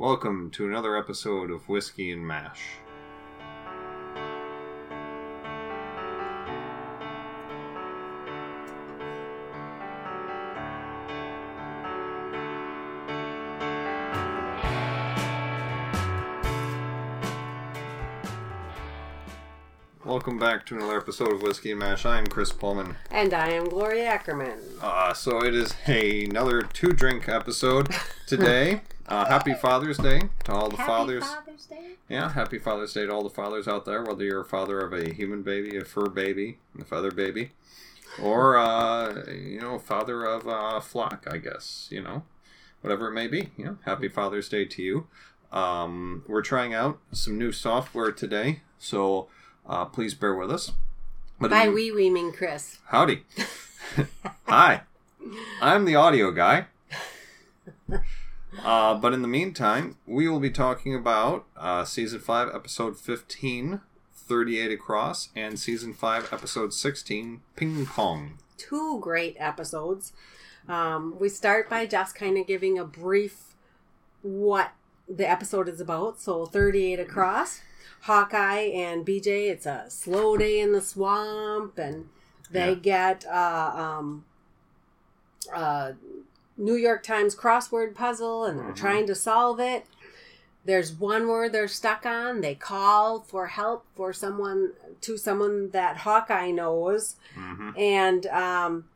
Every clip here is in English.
Welcome to another episode of Whiskey and Mash. Welcome back to another episode of Whiskey and Mash. I am Chris Pullman. And I am Gloria Ackerman. Uh, so it is a, another two drink episode today. Uh, happy Father's Day to all the Happy fathers. Father's Day. Yeah, happy Father's Day to all the fathers out there, whether you're a father of a human baby, a fur baby, a feather baby, or, uh, you know, father of a flock, I guess, you know, whatever it may be. You know, happy Father's Day to you. Um, we're trying out some new software today, so uh, please bear with us. But By we, we mean Chris. Howdy. Hi. I'm the audio guy. Uh, but in the meantime, we will be talking about uh, Season 5, Episode 15, 38 Across, and Season 5, Episode 16, Ping Pong. Two great episodes. Um, we start by just kind of giving a brief what the episode is about. So 38 across. Hawkeye and BJ, it's a slow day in the swamp, and they get uh, um, uh, New York Times crossword puzzle, and they're Mhm. trying to solve it. There's one word they're stuck on. They call for help for someone to someone that Hawkeye knows, Mm-hmm. and um,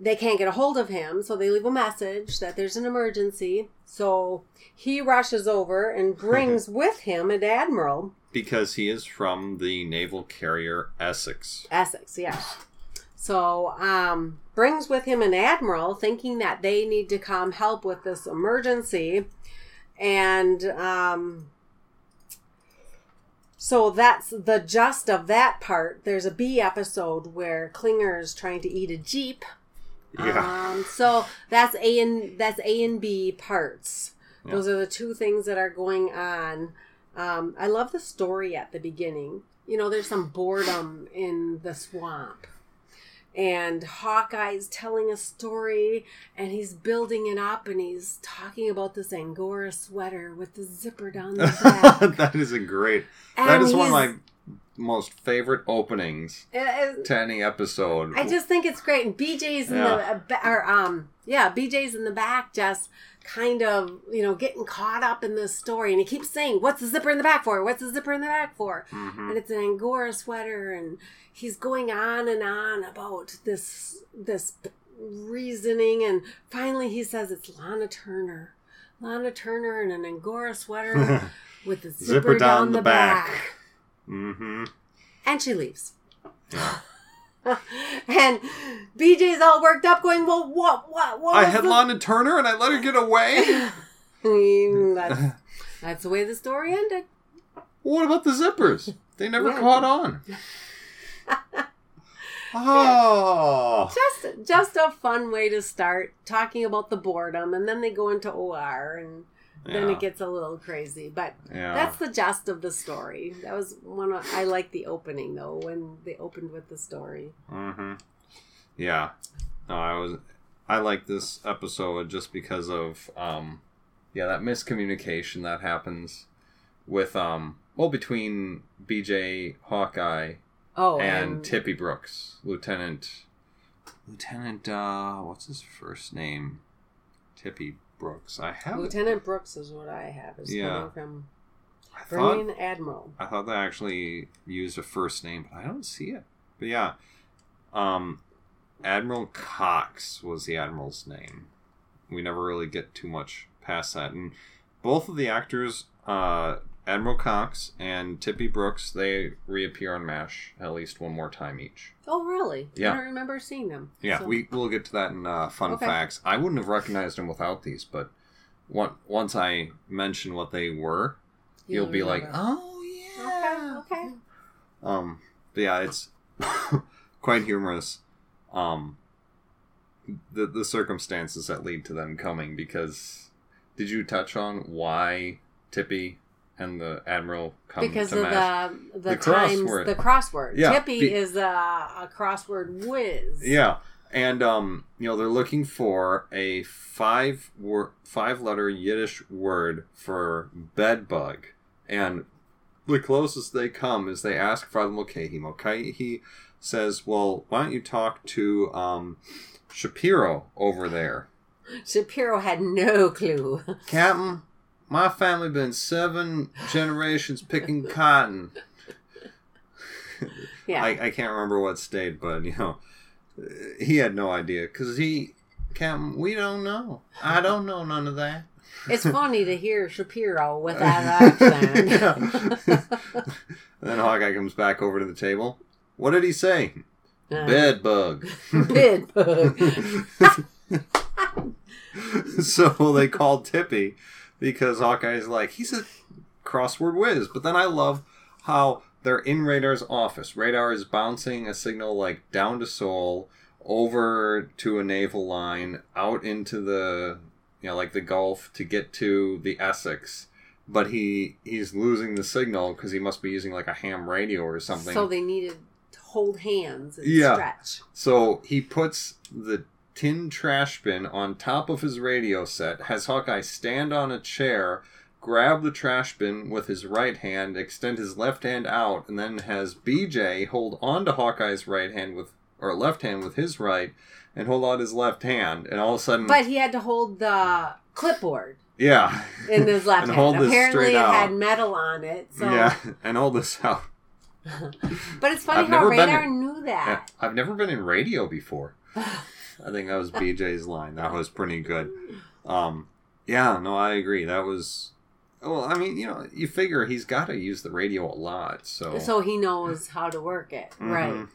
they can't get a hold of him. So they leave a message that there's an emergency. So he rushes over and brings with him an admiral, Because he is from the naval carrier Essex. Essex, yeah. So um, brings with him an admiral, thinking that they need to come help with this emergency, and um, so that's the gist of that part. There's a B episode where Klinger's trying to eat a jeep. Yeah. Um, so that's A and that's A and B parts. Yeah. Those are the two things that are going on. Um, I love the story at the beginning. You know, there's some boredom in the swamp. And Hawkeye's telling a story and he's building it up and he's talking about this Angora sweater with the zipper down the back. that is a great. And that is one of my most favorite openings it- it- to any episode. I just think it's great. And BJ's in Yeah. the uh, or um yeah, BJ's in the back just kind of, you know, getting caught up in this story and he keeps saying, "What's the zipper in the back for? What's the zipper in the back for?" Mhm. And it's an Angora sweater and he's going on and on about this this reasoning and finally he says it's Lana Turner. Lana Turner in an Angora sweater with the zipper, down, the back. Mm-hmm. And she leaves. Yeah. and BJ's all worked up, going, "Well, what, what, what?" I had the-" Lana Turner and I let her get away. That's, that's the way the story ended. what about the zippers? They never Yeah. caught on. oh. Just, just a fun way to start talking about the boredom, and then they go into OR, and then Yeah. it gets a little crazy. But Yeah. that's the gist of the story. That was one. Of, I like the opening though, when they opened with the story. Mm-hmm. Yeah. No, I was. I like this episode just because of um, yeah, that miscommunication that happens with um, well, between BJ Hawkeye Oh, and Tippy Brooks, Lieutenant. Lieutenant, uh, what's his first name? Tippy Brooks. I have. Lieutenant Brooks is what I have. Is Yeah. coming from I thought. Admiral. I thought they actually used a first name, but I don't see it. But yeah, um, Admiral Cox was the admiral's name. We never really get too much past that, and both of the actors, uh, Admiral Cox and Tippy Brooks, they reappear on Mash at least one more time each. Oh, really? Yeah. I don't remember seeing them. Yeah, So- we we'll get to that in uh, fun Okay. facts. I wouldn't have recognized them without these, but one, once I mention what they were, you'll be like, oh yeah, Okay, okay. Um, but yeah, it's quite humorous. Um, the the circumstances that lead to them coming because did you touch on why Tippy and the admiral come because to of the the, The times crossword. the crossword. Yeah, Tippy be- is a, a crossword whiz. Yeah, and um, you know they're looking for a five word, five letter Yiddish word for bed bug, and the closest they come is they ask Father Mulcahy. Mulcahy says, "Well, why don't you talk to um, Shapiro over there?" Shapiro had no clue. Captain, my family been seven generations picking cotton. Yeah. I, I can't remember what state, but you know, he had no idea because he, Captain, we don't know. I don't know none of that. it's funny to hear Shapiro with that accent. then Hawkeye comes back over to the table. What did he say? Uh, Bed bug. Bed bug. so they called Tippy because Hawkeye's like, he's a crossword whiz. But then I love how they're in Radar's office. Radar is bouncing a signal like down to Seoul, over to a naval line, out into the you know, like the Gulf to get to the Essex. But he he's losing the signal because he must be using like a ham radio or something. So they needed to hold hands and Yeah. stretch. So he puts the tin trash bin on top of his radio set, has Hawkeye stand on a chair, grab the trash bin with his right hand, extend his left hand out, and then has BJ hold onto Hawkeye's right hand with or left hand with his right and hold out his left hand, and all of a sudden But he had to hold the clipboard Yeah. in his left And hand. hold this Apparently, straight it out. had metal on it. So, Yeah. And hold this out. but it's funny I've how never been Radar in- knew that. I've never been in radio before. I think that was BJ's line. That was pretty good. Um, yeah, no, I agree. That was. Well, I mean, you know, you figure he's got to use the radio a lot, so. So he knows how to work it. Mhm. Right.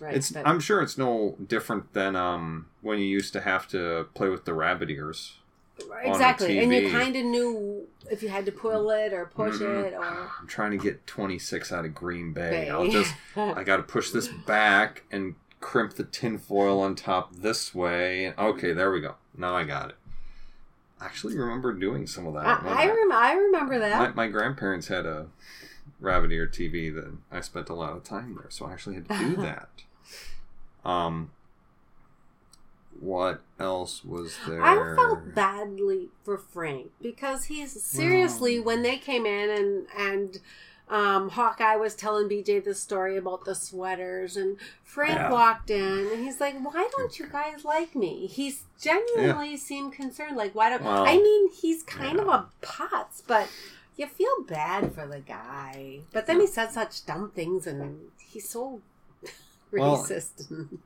Right. It's. but- I'm sure it's no different than um when you used to have to play with the rabbit ears. exactly. And you kind of knew if you had to pull it or push Mhm. it or. I'm trying to get 26 out of Green Bay. Bay. I'll just. I got to push this back and crimp the tinfoil on top this way. Okay, there we go. Now I got it. I actually remember doing some of that. I, I, rem- I remember that. my, my grandparents had a rabbit ear TV that I spent a lot of time there, so I actually had to do that. Um, what else was there? I felt badly for Frank because he's seriously Well- when they came in and and um, Hawkeye was telling BJ the story about the sweaters and Frank Yeah. walked in and he's like, "Why don't you guys like me?" He's genuinely seemed concerned. Like, why don't Well, I mean he's kind of a putz, but you feel bad for the guy. But then he said such dumb things and he's so racist. and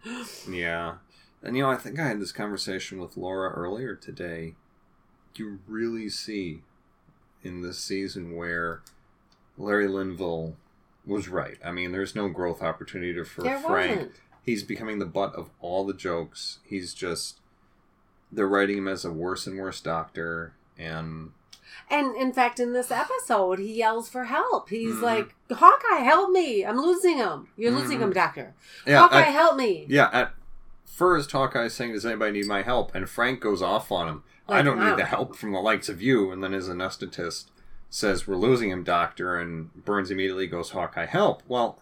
Yeah. And you know, I think I had this conversation with Laura earlier today. You really see in this season where Larry Linville was right. I mean, there's no growth opportunity for there Frank. wasn't. He's becoming the butt of all the jokes. He's just they're writing him as a worse and worse doctor and And in fact, in this episode, he yells for help. He's Mhm. like, Hawkeye, help me. I'm losing him. You're losing Mhm. him, Doctor. yeah, Hawkeye, at, help me. yeah, at first Hawkeye's saying, Does anybody need my help? And Frank goes off on him. I don't wow. need the help from the likes of you. And then his anesthetist says, We're losing him, doctor. And Burns immediately goes, Hawkeye, help. Well,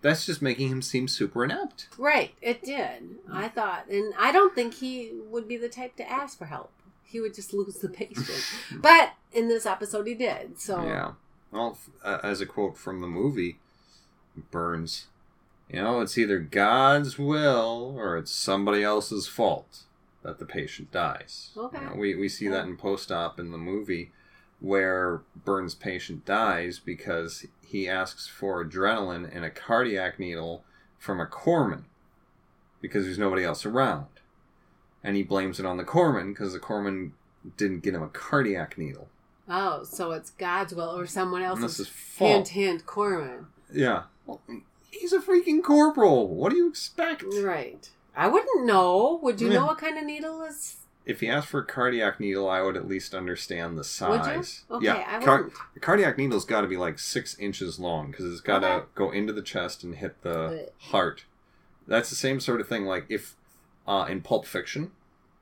that's just making him seem super inept. Right, it did. I thought. And I don't think he would be the type to ask for help. He would just lose the patient. but in this episode, he did. So, Yeah. Well, uh, as a quote from the movie, Burns, you know, it's either God's will or it's somebody else's fault that the patient dies. You Okay. know, we, we see that in post op in the movie where Burns' patient dies because he asks for adrenaline and a cardiac needle from a corpsman because there's nobody else around. And he blames it on the corpsman because the corpsman didn't get him a cardiac needle. oh, so it's God's will or someone else's hint, hint, Corman. Yeah. Well, he's a freaking corporal. What do you expect? Right. I wouldn't know. Would you Yeah. know what kind of needle is? If he asked for a cardiac needle, I would at least understand the Would size. you? Okay, yeah. I car- wouldn't. the cardiac needle's got to be like six inches long because it's got to Okay. go into the chest and hit the But- heart. That's the same sort of thing. Like if uh, in Pulp Fiction.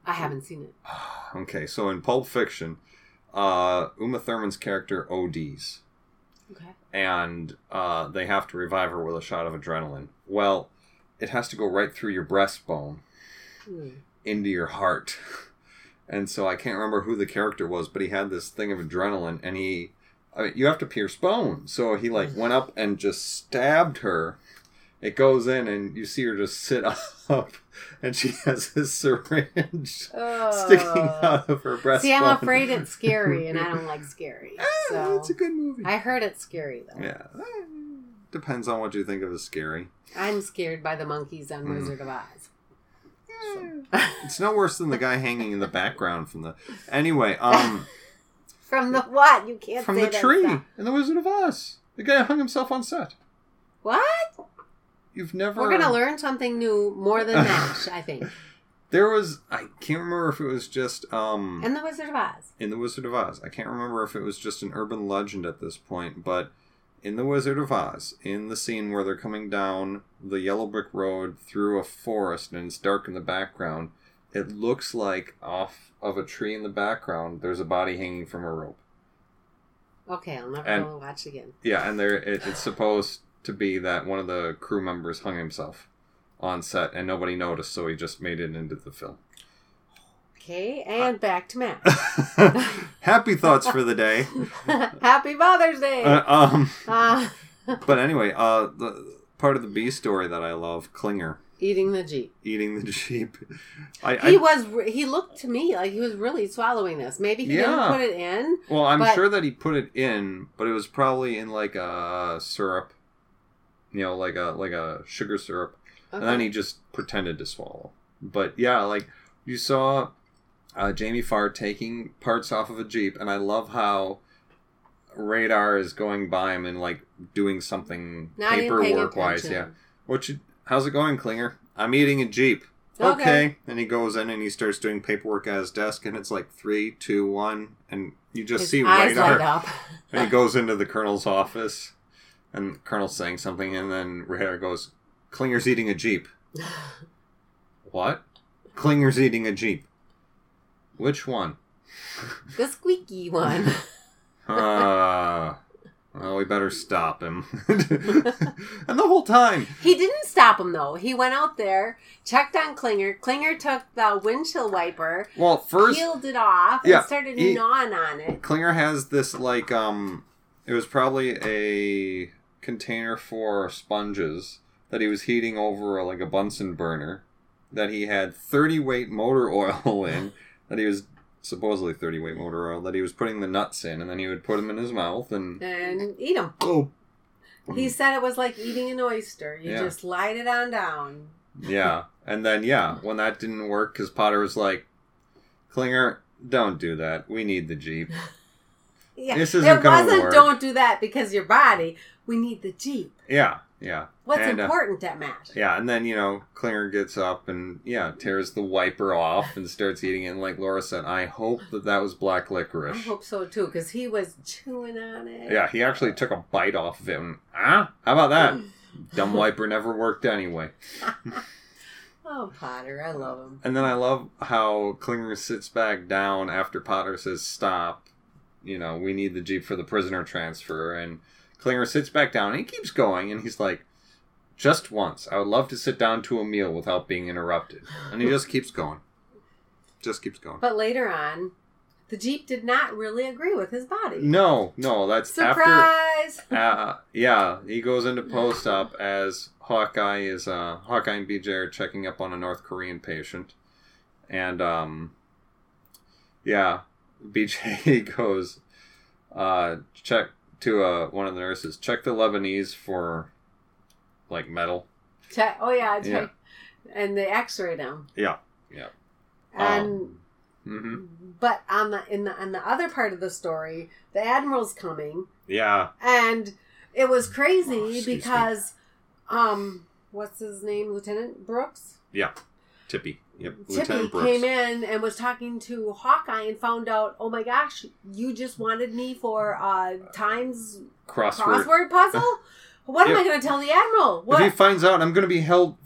I haven't seen it. Okay, so in Pulp Fiction, uh, Uma Thurman's character ODs. Okay. and uh, they have to revive her with a shot of adrenaline. Well, it has to go right through your breastbone Hmm. into your heart. And so I can't remember who the character was, but he had this thing of adrenaline, and he, I mean, you have to pierce bone. So he like went up and just stabbed her. It goes in, and you see her just sit up, and she has this syringe Oh. sticking out of her breast. See, I'm afraid it's scary, and I don't like scary. Ah, So it's a good movie. I heard it's scary though. yeah, depends on what you think of as scary. I'm scared by the monkeys on Mm. Wizard of Oz. It's no worse than the guy hanging in the background from the. Anyway, um, From the what? You can't from the tree stuff. in the Wizard of Oz. The guy hung himself on set. What? You've never. We're gonna learn something new more than that, I think. There was I can't remember if it was just um And the Wizard of Oz. in the Wizard of Oz. I can't remember if it was just an urban legend at this point, but in the Wizard of Oz, in the scene where they're coming down the yellow brick road through a forest and it's dark in the background, it looks like off of a tree in the background there's a body hanging from a rope. Okay, I'll never And- go and watch again. Yeah, and there it, it's supposed to be that one of the crew members hung himself on set and nobody noticed, so he just made it into the film. Okay, and back to Mash. Happy thoughts for the day. Happy Father's Day. Uh, um, Uh, but anyway, uh, the part of the B story that I love, Klinger eating the Jeep. eating the sheep. I, He I was. re- He looked to me like he was really swallowing this. Maybe he Yeah. didn't put it in. well, I'm but- sure that he put it in, but it was probably in like a syrup, you know, like a like a sugar syrup, and then he just pretended to swallow. But yeah, like you saw uh, Jamie Farr taking parts off of a jeep, and I love how radar is going by him and like doing something Not paperwork wise. Yeah. What you? How's it going, Klinger? I'm eating a jeep. Okay. Okay. And he goes in and he starts doing paperwork at his desk, and it's like three, two, one, and you just His see eyes radar. And he goes into the colonel's office, and the colonel's saying something, and then radar goes, "Klinger's eating a jeep." what? Klinger's eating a jeep. Which one? the squeaky one. Uh, well, we better stop him. and the whole time, He didn't stop him though. He went out there, checked on Klinger. Klinger took the windshield wiper, well, first peeled it off, Yeah, and started he- gnawing on it. Klinger has this like um it was probably a container for sponges that he was heating over like a Bunsen burner that he had 30 weight motor oil in that he was supposedly 30 weight motor oil that he was putting the nuts in and then he would put them in his mouth and And eat them. oh He said it was like eating an oyster. You Yeah. just light it on down. yeah and then yeah when that didn't work cuz Potter was like Klinger don't do that we need the jeep Yeah. This isn't it gonna wasn't work. don't do that because your body. We need the Jeep. yeah yeah What's And, uh, important at Matt? Yeah, and then you know Klinger gets up and yeah tears the wiper off and starts eating it. And like Laura said, I hope that that was black licorice. I hope so too, because he was chewing on it. Yeah, he actually took a bite off of it. And, ah, how about that? Dumb wiper never worked anyway. Oh, Potter, I love him. And then I love how Klinger sits back down after Potter says stop. You know, we need the jeep for the prisoner transfer, and Klinger sits back down and he keeps going, and he's like. Just once, I would love to sit down to a meal without being interrupted. And he just keeps going. Just keeps going. But later on, the Jeep did not really agree with his body. No, no, that's Surprise! after. Uh, yeah, he goes into post op as Hawkeye is. Uh, Hawkeye and BJ are checking up on a North Korean patient, and um, yeah, BJ goes, uh, check to uh one of the nurses. Check the Lebanese for, like metal. Check. Oh yeah, check. Yeah. And they X-ray them. Yeah, yeah. And hmm but on the in the on the other part of the story, the admiral's coming, Yeah, and it was crazy Oh, excuse me. because, um, what's his name, Lieutenant Brooks? Yeah, Tippy. Yep, Tippy came in and was talking to Hawkeye and found out, oh my gosh, you just wanted me for uh times Crossword. crossword puzzle. What am I going to tell the admiral? If he finds out, I'm going to be held,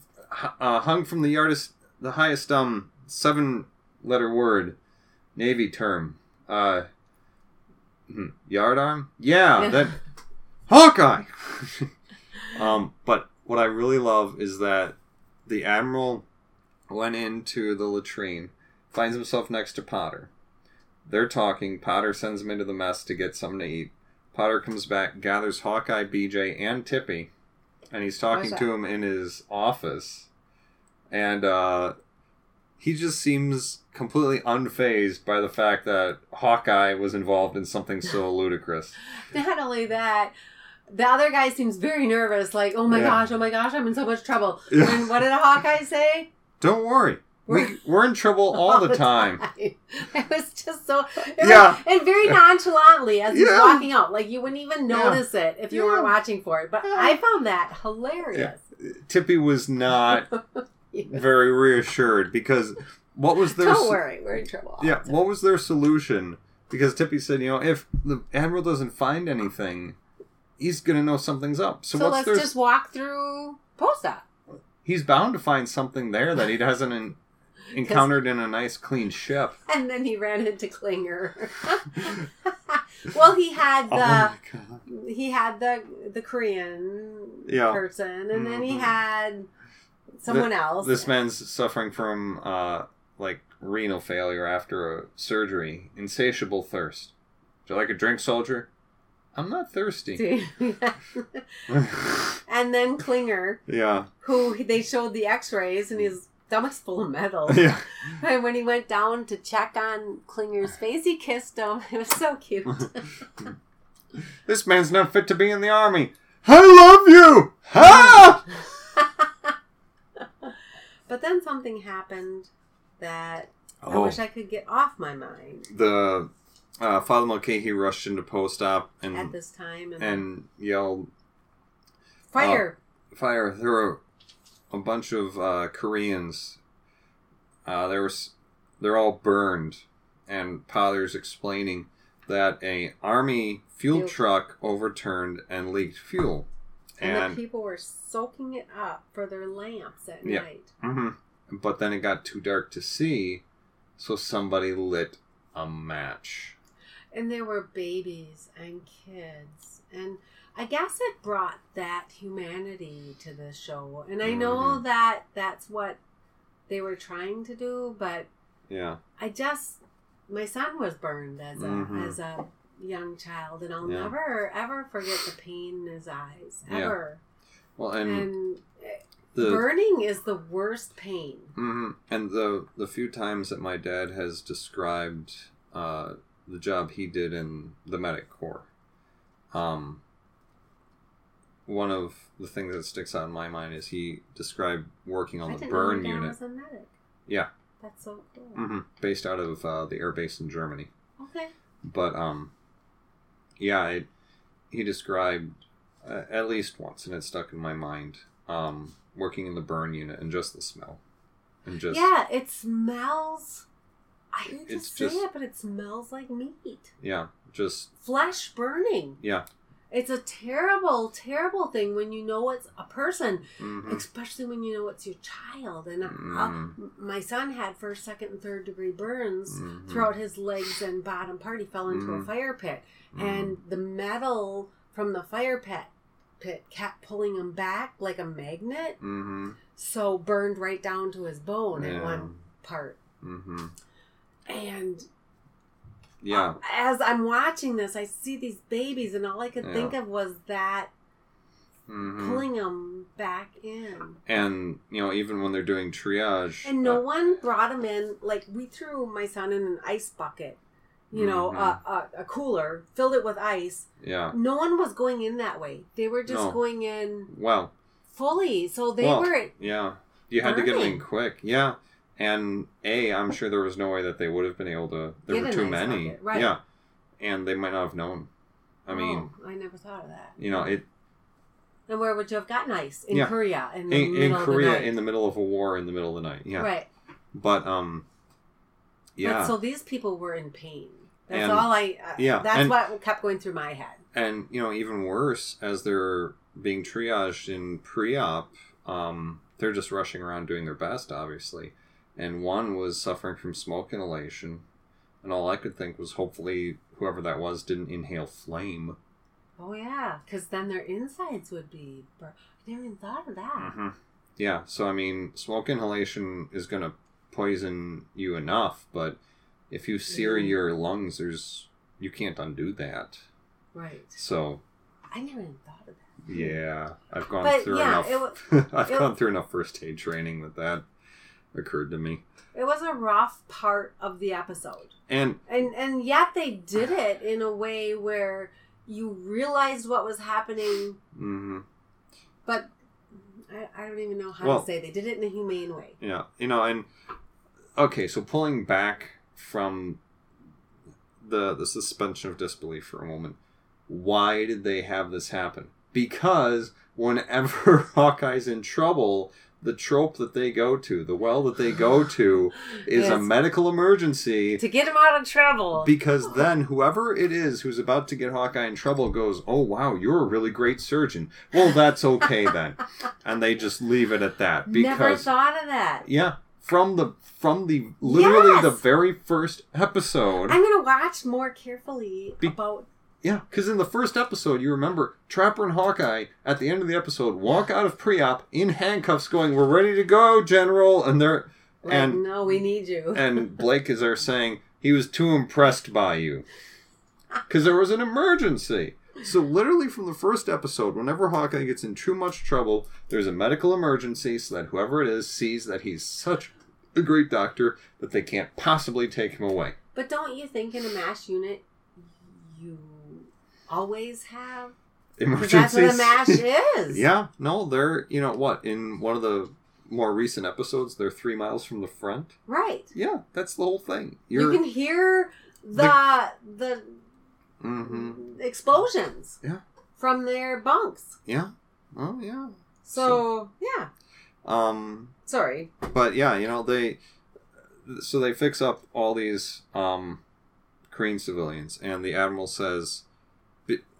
uh, hung from the artist, the highest um seven letter word, navy term. Uh, hmm, yardarm. Yeah, Yeah. that Hawkeye. um, but what I really love is that the admiral went into the latrine, finds himself next to Potter. They're talking. Potter sends him into the mess to get something to eat. Potter comes back, gathers Hawkeye, BJ, and Tippy, and he's talking to him in his office. And uh, he just seems completely unfazed by the fact that Hawkeye was involved in something so ludicrous. Not only that, the other guy seems very nervous, like, oh my Yeah. gosh, oh my gosh, I'm in so much trouble. And what did Hawkeye say? Don't worry. We, we're in trouble all the time. It was just so, Yeah. was, and very nonchalantly as he's Yeah. walking out. Like, you wouldn't even Yeah. notice it if you Yeah. weren't watching for it. But Yeah. I found that hilarious. Tippy was not very reassured because what was their Don't worry, we're in trouble. all yeah time. what was their solution? Because Tippy said, you know, if the admiral doesn't find anything, he's gonna know something's up. So, So, let's their? just walk through post op. He's bound to find something there that he hasn't en- encountered in a nice clean ship. And then he ran into Klinger. well, he had oh the god! he had the the Korean Yeah. person, and then he Mhm. had someone else. This man's suffering from uh, like renal failure after a surgery, insatiable thirst. Do you like a drink, soldier? I'm not thirsty. and then Klinger, yeah, who they showed the X-rays, and his stomach's full of metal. yeah. And when he went down to check on Klinger's face, he kissed him. It was so cute. This man's not fit to be in the army. I love you. Ha! but then something happened that I Oh, wish I could get off my mind the uh, Father Mulcahy rushed into post-op at and this time. And, and yelled fire. fire. There were a bunch of uh, Koreans. Uh, there was, they're all burned, and Potter's explaining that a army fuel Fuel. truck overturned and leaked fuel, and, and the people were soaking it up for their lamps at Yeah. night. Mhm. but then it got too dark to see, so somebody lit a match. And there were babies and kids. And I guess it brought that humanity to the show. And I know Mhm. that that's what they were trying to do, but Yeah, I just my son was burned as a Mhm. as a young child and I'll Yeah. never ever forget the pain in his eyes. Yeah. Ever. well, and, And, the burning is the worst pain. Mhm. And the the few times that my dad has described uh, the job he did in the medic corps, um, one of the things that sticks out in my mind is he described working on I the burn know your dad unit, was a medic. Yeah. That's so cool. hmm based out of uh, the air base in Germany. Okay. But um, yeah, it, he described uh, at least once, and it stuck in my mind. Um, working in the burn unit and just the smell, and just yeah, it smells. I hate to It's say just- it, but it smells like meat. yeah, just Flesh burning. yeah. It's a terrible, terrible thing when you know it's a person, mhm. especially when you know it's your child. And uh, Mm. my son had first, second, and third degree burns Mhm. throughout his legs and bottom part. He fell into a Mhm. fire pit, Mhm. and the metal from the fire pit pit kept pulling him back like a magnet. Mm-hmm. So burned right down to his bone in one part. Mm-hmm. And Yeah. as I'm watching this, I see these babies, and all I could Yeah. think of was that hmm pulling them back in. And you know, even when they're doing triage, And no uh, one brought them in. Like we threw my son in an ice bucket, you know, Mhm. a, a, a cooler, filled it with ice. yeah. No one was going in that way. They were just No. going in Well, fully. So they Well, were. yeah. You had to get them in quick. Yeah. And a, I'm sure there was no way that they would have been able to. There Get were too many. right. Yeah. And they might not have known. I mean, oh, I never thought of that. you know, it And where would you have gotten ice in Yeah. Korea in the in, in middle of the Korea night? in the middle of a war in the middle of the night. Yeah. Right. But um, yeah. But so these people were in pain. That's And- all I. Uh, yeah, That's and- what kept going through my head. and you know even worse as they're being triaged in pre-op um, they're just rushing around doing their best obviously and one was suffering from smoke inhalation and all i could think was hopefully whoever that was didn't inhale flame Oh yeah, because then their insides would be. Bur- I never even thought of that. mm-hmm. Yeah, so I mean, smoke inhalation is going to poison you enough, but if you sear Mhm. your lungs, there's you can't undo that. Right. So I never even thought of that. yeah, I've gone But, through yeah, enough. it I've gone through enough first aid training with that occurred to me. It was a rough part of the episode. And And and yet they did it in a way where you realized what was happening, mhm, but I, I don't even know how Well- to say they did it in a humane way. yeah, you know, and okay, so pulling back from the the suspension of disbelief for a moment, why did they have this happen? Because whenever Hawkeye's in trouble, the trope that they go to, the well that they go to, is a medical emergency. To get him out of trouble. Because then whoever it is who's about to get Hawkeye in trouble goes, "Oh wow, you're a really great surgeon." Well, that's okay then, and they just leave it at that Because, Never thought of that. yeah, from the from the literally Yes! the very first episode. I'm gonna watch more carefully Be- about Yeah, because in the first episode, you remember Trapper and Hawkeye at the end of the episode walk out of pre-op in handcuffs, going, "We're ready to go, General," and they're like, and no, we need you. and Blake is there saying he was too impressed by you because there was an emergency. So literally from the first episode, whenever Hawkeye gets in too much trouble, there's a medical emergency, so that whoever it is sees that he's such a great doctor that they can't possibly take him away. but don't you think in a mash unit you always have? 'Cause that's what a mash is. yeah, no, they're you know what in one of the more recent episodes, they're three miles from the front. Right. Yeah, that's the whole thing. You You're, can hear the the, Mhm. explosions. Yeah. From their bunks. yeah, oh yeah. So, yeah. Um, Sorry. but yeah, you know they so they fix up all these um Korean civilians, and the admiral says, "Be-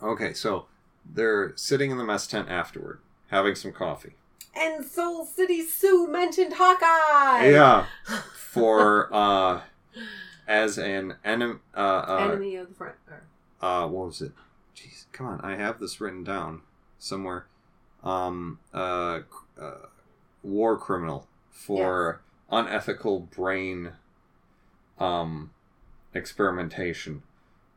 "Okay, so they're sitting in the mess tent afterward, having some coffee." And Seoul City Sue mentioned Hawkeye. Yeah, for uh as an enemy. Uh, uh, Enemy of the front. Or, uh, what was it? Jeez, come on, I have this written down somewhere. Um, uh, uh war criminal for unethical brain, um, experimentation.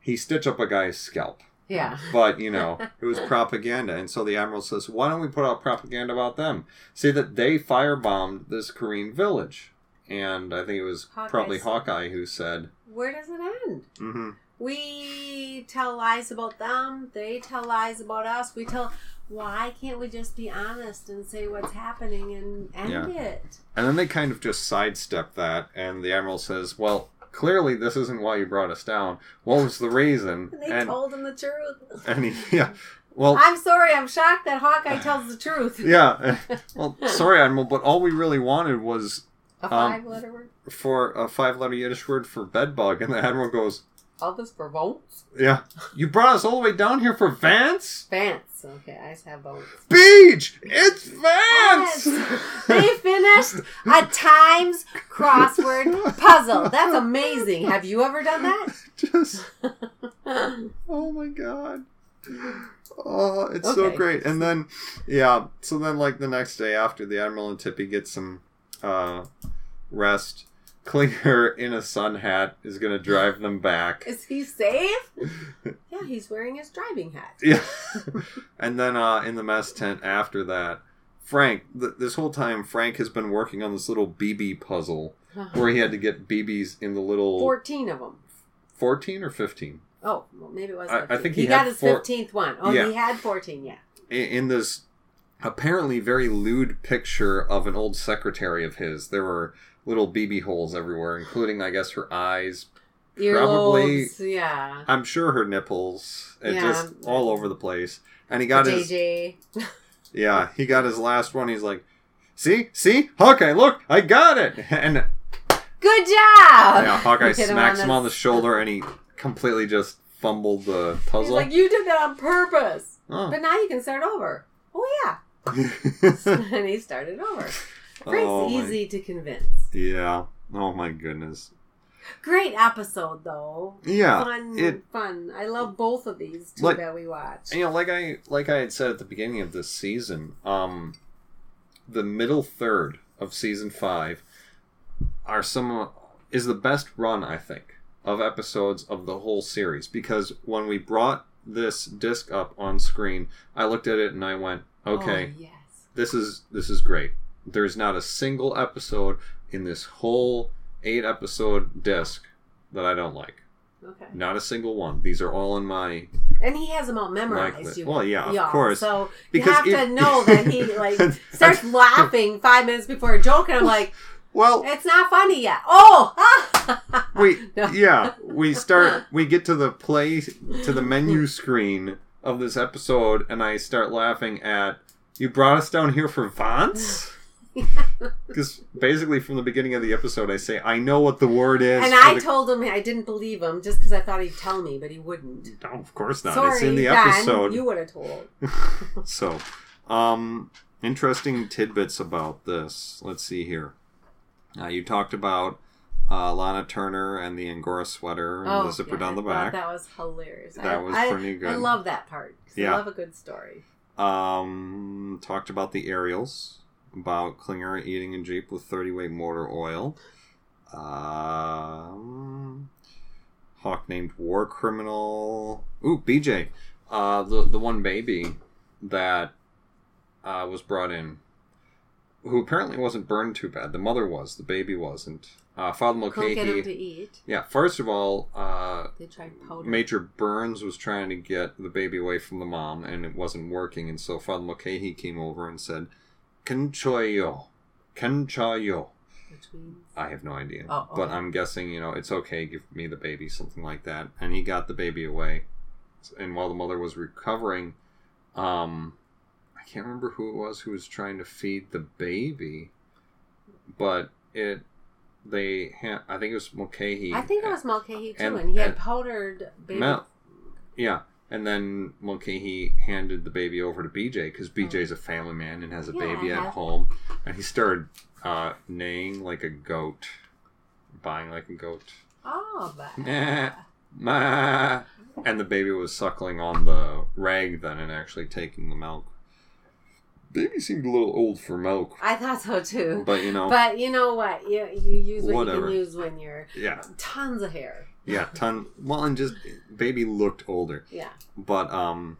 He stitched up a guy's scalp, yeah. but you know it was propaganda, and so the admiral says, "Why don't we put out propaganda about them? Say that they firebombed this Korean village." And I think it was Hawkeye probably Hawkeye who said, Where does it end? mm-hmm. We tell lies about them. They tell lies about us. We tell. Why can't we just be honest and say what's happening and end Yeah. it? And then they kind of just sidestep that, and the admiral says, "Well, clearly this isn't why you brought us down. What was the reason?" And they and told him the truth. and he, yeah, well, I'm sorry. I'm shocked that Hawkeye tells the truth. yeah, well, sorry, admiral, but all we really wanted was A Um, five letter word. for a five-letter Yiddish word for bedbug, and the admiral goes, All this for votes? "Yeah, you brought us all the way down here for Vance." Vance. Okay, I just have bones. Beach! It's Vance! Vance! They finished a Times crossword puzzle. That's amazing. Have you ever done that? Just, oh my god. Oh, it's so great. And then, yeah, so then, like, the next day after, the Admiral and Tippy get some uh, rest. Klinger in a sun hat is going to drive them back. Is he safe? Yeah, he's wearing his driving hat. Yeah. and then uh, in the mess tent after that, Frank, th- this whole time, Frank has been working on this little BB puzzle where he had to get BBs in the little 14 of them. 14 or 15 Oh, well, maybe it was. I- I think he, he got his four- 15th one. Oh, Yeah. he had 14, yeah. in, in this apparently very lewd picture of an old secretary of his. There were little BB holes everywhere, including, I guess, her eyes. Probably- Earlobes, yeah. I'm sure her nipples. It Yeah. just all over the place. And he got his JJ. yeah, he got his last one. He's like, "See, see, Hawkeye, look, I got it!" And Good job! yeah, Hawkeye Hit smacks him on the shoulder, and he completely just fumbled the He's puzzle. like, you did that on purpose. oh. But now you can start over. Oh, yeah. and he started over. Frank's Oh, my- easy to convince. yeah. Oh my goodness. Great episode, though. Yeah. fun, it- fun. I love both of these two Like- that we watched. you know like i like i had said at the beginning of this season um the middle third of season five are some is the best run I think of episodes of the whole series because when we brought this disc up on screen, I looked at it and I went, okay, Oh, yes. this is this is great. There's not a single episode in this whole eight episode disc that I don't like. Okay. Not a single one. These are all in my And he has them all memorized. You well, yeah, of course. So you have it- to know that he like starts laughing five minutes before a joke, and I'm like, well. it's not funny yet. Oh, We No. yeah, we start we get to the play to the menu screen of this episode and I start laughing at you brought us down here for Vance? Because basically from the beginning of the episode I say I know what the word is. And I the- told him I didn't believe him just because I thought he'd tell me, but he wouldn't. No, of course not. Sorry, it's in the episode. you would have told. so, um, interesting tidbits about this. Let's see here. Uh, you talked about uh, Lana Turner and the Angora sweater and the zipper Oh, yeah, down the back. That was hilarious. That I, was I- pretty good. I love that part. Yeah. I love a good story. Um, talked about the aerials, about Klinger eating a Jeep with 30 weight motor oil. Um, Hawk named War Criminal. Ooh, BJ. Uh, the, the one baby that uh, was brought in, who apparently wasn't burned too bad. The mother was, the baby wasn't. Uh, Father Couldn't get him to eat. Yeah, first of all, uh, They tried powder. Major Burns was trying to get the baby away from the mom, and it wasn't working. And so Father Mulcahy came over and said, "Kenchoyo, Kenchayo." I have no idea, Oh, but. I'm guessing you know it's okay. Give me the baby, something like that. And he got the baby away. And while the mother was recovering, um, I can't remember who it was who was trying to feed the baby, but it. They, ha- I think it was Mulcahy. I think it was Mulcahy too, and- and, he had powdered baby. Mel. Yeah. And then Mulcahy handed the baby over to BJ because BJ's a family man and has a Yeah, baby at home. And he started uh, neighing like a goat, buying like a goat. Oh, but Nah, ma. And the baby was suckling on the rag then and actually taking the milk. Baby seemed a little old for milk, I thought so too. but you know, But you know what? You you use what you can use when you're yeah, tons of hair. Yeah, ton. Well, and just baby looked older. Yeah. But um,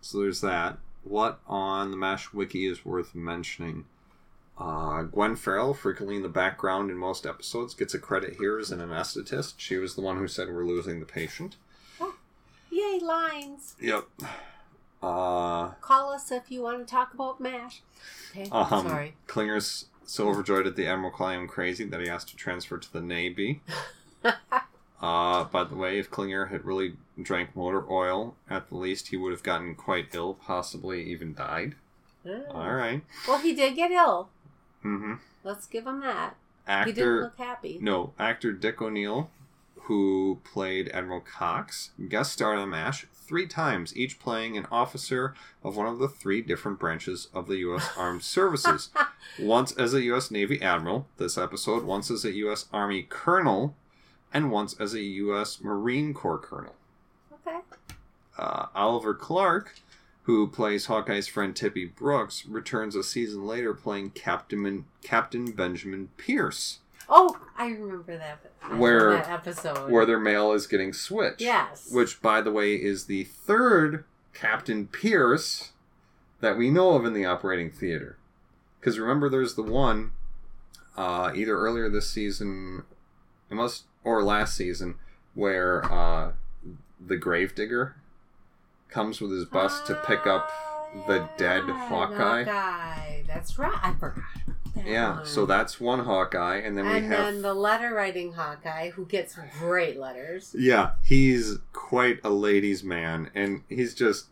so there's that. What on the Mash Wiki is worth mentioning? Uh, Gwen Farrell, frequently in the background in most episodes, gets a credit here as an anesthetist. She was the one who said we're losing the patient. Oh, Yay, lines. Yep. Uh, Call us if you want to talk about MASH. Okay. um, Sorry. Klinger's so overjoyed at the Admiral calling him crazy that he has to transfer to the Navy. uh, by the way, if Klinger had really drank motor oil, at the least he would have gotten quite ill, possibly even died. Oh. All right. Well, he did get ill. Mm-hmm. Let's give him that. Actor. He didn't look happy. No, actor Dick O'Neill, who played Admiral Cox, guest starred on MASH three times, each playing an officer of one of the three different branches of the U.S. Armed Services. once as a U.S. Navy Admiral, this episode, once as a U.S. Army Colonel, and once as a U.S. Marine Corps Colonel. Okay. Uh, Oliver Clark, who plays Hawkeye's friend Tippy Brooks, returns a season later playing Captain, Captain Benjamin Pierce. Oh, I remember that. I Where- that episode. where their mail is getting switched. Yes. Which, by the way, is the third Captain Pierce that we know of in the operating theater. Because remember, there's the one uh, either earlier this season, it must or last season, where uh, the gravedigger comes with his bus to pick up Ah, the dead yeah, Hawkeye. Hawkeye. That's right. I forgot. That Yeah, one. so that's one Hawkeye, and then we and have then the letter writing Hawkeye, who gets great letters, yeah, he's quite a ladies' man, and he's just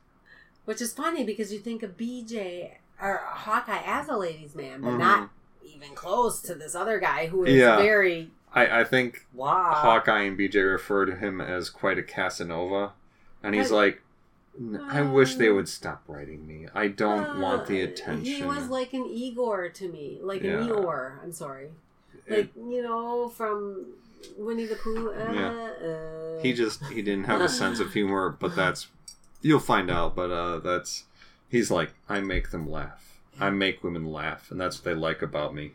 which is funny because you think of BJ or Hawkeye as a ladies' man, but Mhm. not even close to this other guy who is Yeah. very I, I think wow. Hawkeye and BJ refer to him as quite a Casanova, and he's But- like, "N- I wish they would stop writing me. I don't want the Uh, attention. He was like an Igor to me, like Yeah. an Eeyore. I'm sorry, like you know from Winnie the Pooh. Uh, Yeah. uh, he just he didn't have a sense of humor, but that's you'll find out. But uh, that's he's like, I make them laugh. I make women laugh, and that's what they like about me.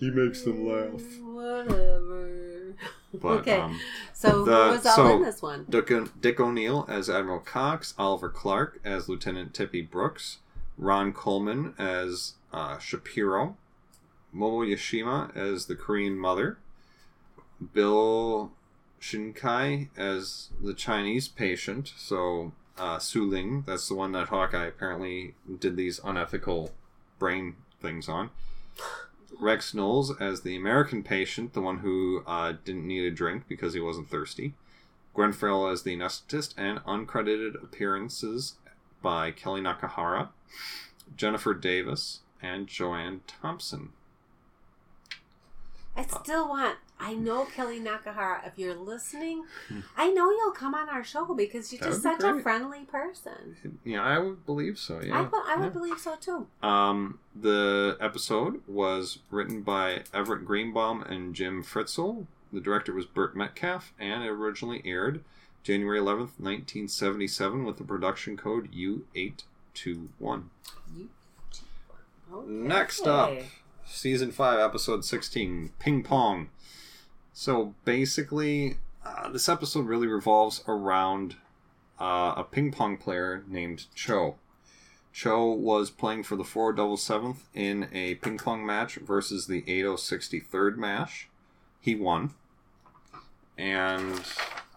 He makes them laugh. Whatever. But, okay. um, so the- who was all so- in this one? Dick, Dick O'Neill as Admiral Cox, Oliver Clark as Lieutenant Tippy Brooks, Ron Coleman as uh, Shapiro, Momo Yashima as the Korean mother, Bill Shinkai as the Chinese patient. So uh, Su Ling, that's the one that Hawkeye apparently did these unethical brain things on. Rex Knowles as the American patient, the one who uh, didn't need a drink because he wasn't thirsty. Gwen Farrell as the anesthetist, and uncredited appearances by Kelly Nakahara, Jennifer Davis, and Joanne Thompson. I still want. I know Kelly Nakahara. If you're listening. I know you'll come on our show because you're That just such a friendly person. Yeah, I would believe so. Yeah, I, would- I would yeah. believe so too. Um, the episode was written by Everett Greenbaum and Jim Fritzell. The director was Burt Metcalfe, and it originally aired January 11th, 1977, with the production code U821. Okay. Next up, season 5, episode 16 Ping Pong. So basically, uh, this episode really revolves around uh, a ping pong player named Cho. Cho was playing for the 4 double seventh in a ping pong match versus the 8063rd match. He won. And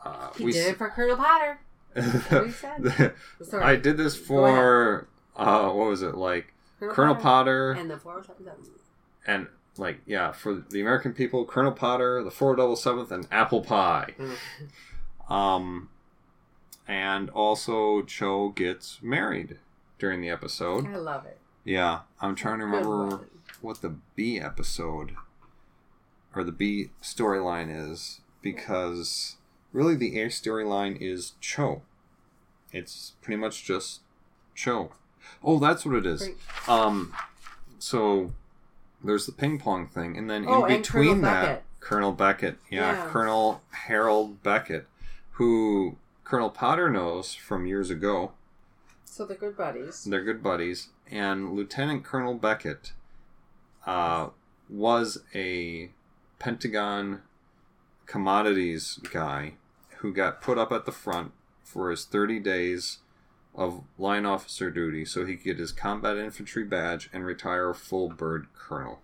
uh, He we did it for Colonel Potter. s- what he said. Sorry. I did this for uh, what was it like Colonel Potter and the four and like yeah for the American people Colonel Potter the four double seventh and apple pie. Um and also Cho gets married during the episode. I love it. yeah I'm trying to remember what the B episode or the B storyline is because really the A storyline is Cho. It's pretty much just Cho. Oh that's what it is. Um, so there's the ping pong thing, and then Oh, in between Colonel that, Beckett. Colonel Beckett, yeah, Yeah. Colonel Harold Beckett, who Colonel Potter knows from years ago. So they're good buddies. They're good buddies, and Lieutenant Colonel Beckett uh, was a Pentagon commodities guy who got put up at the front for his 30 days of line officer duty so he could get his combat infantry badge and retire a full bird colonel.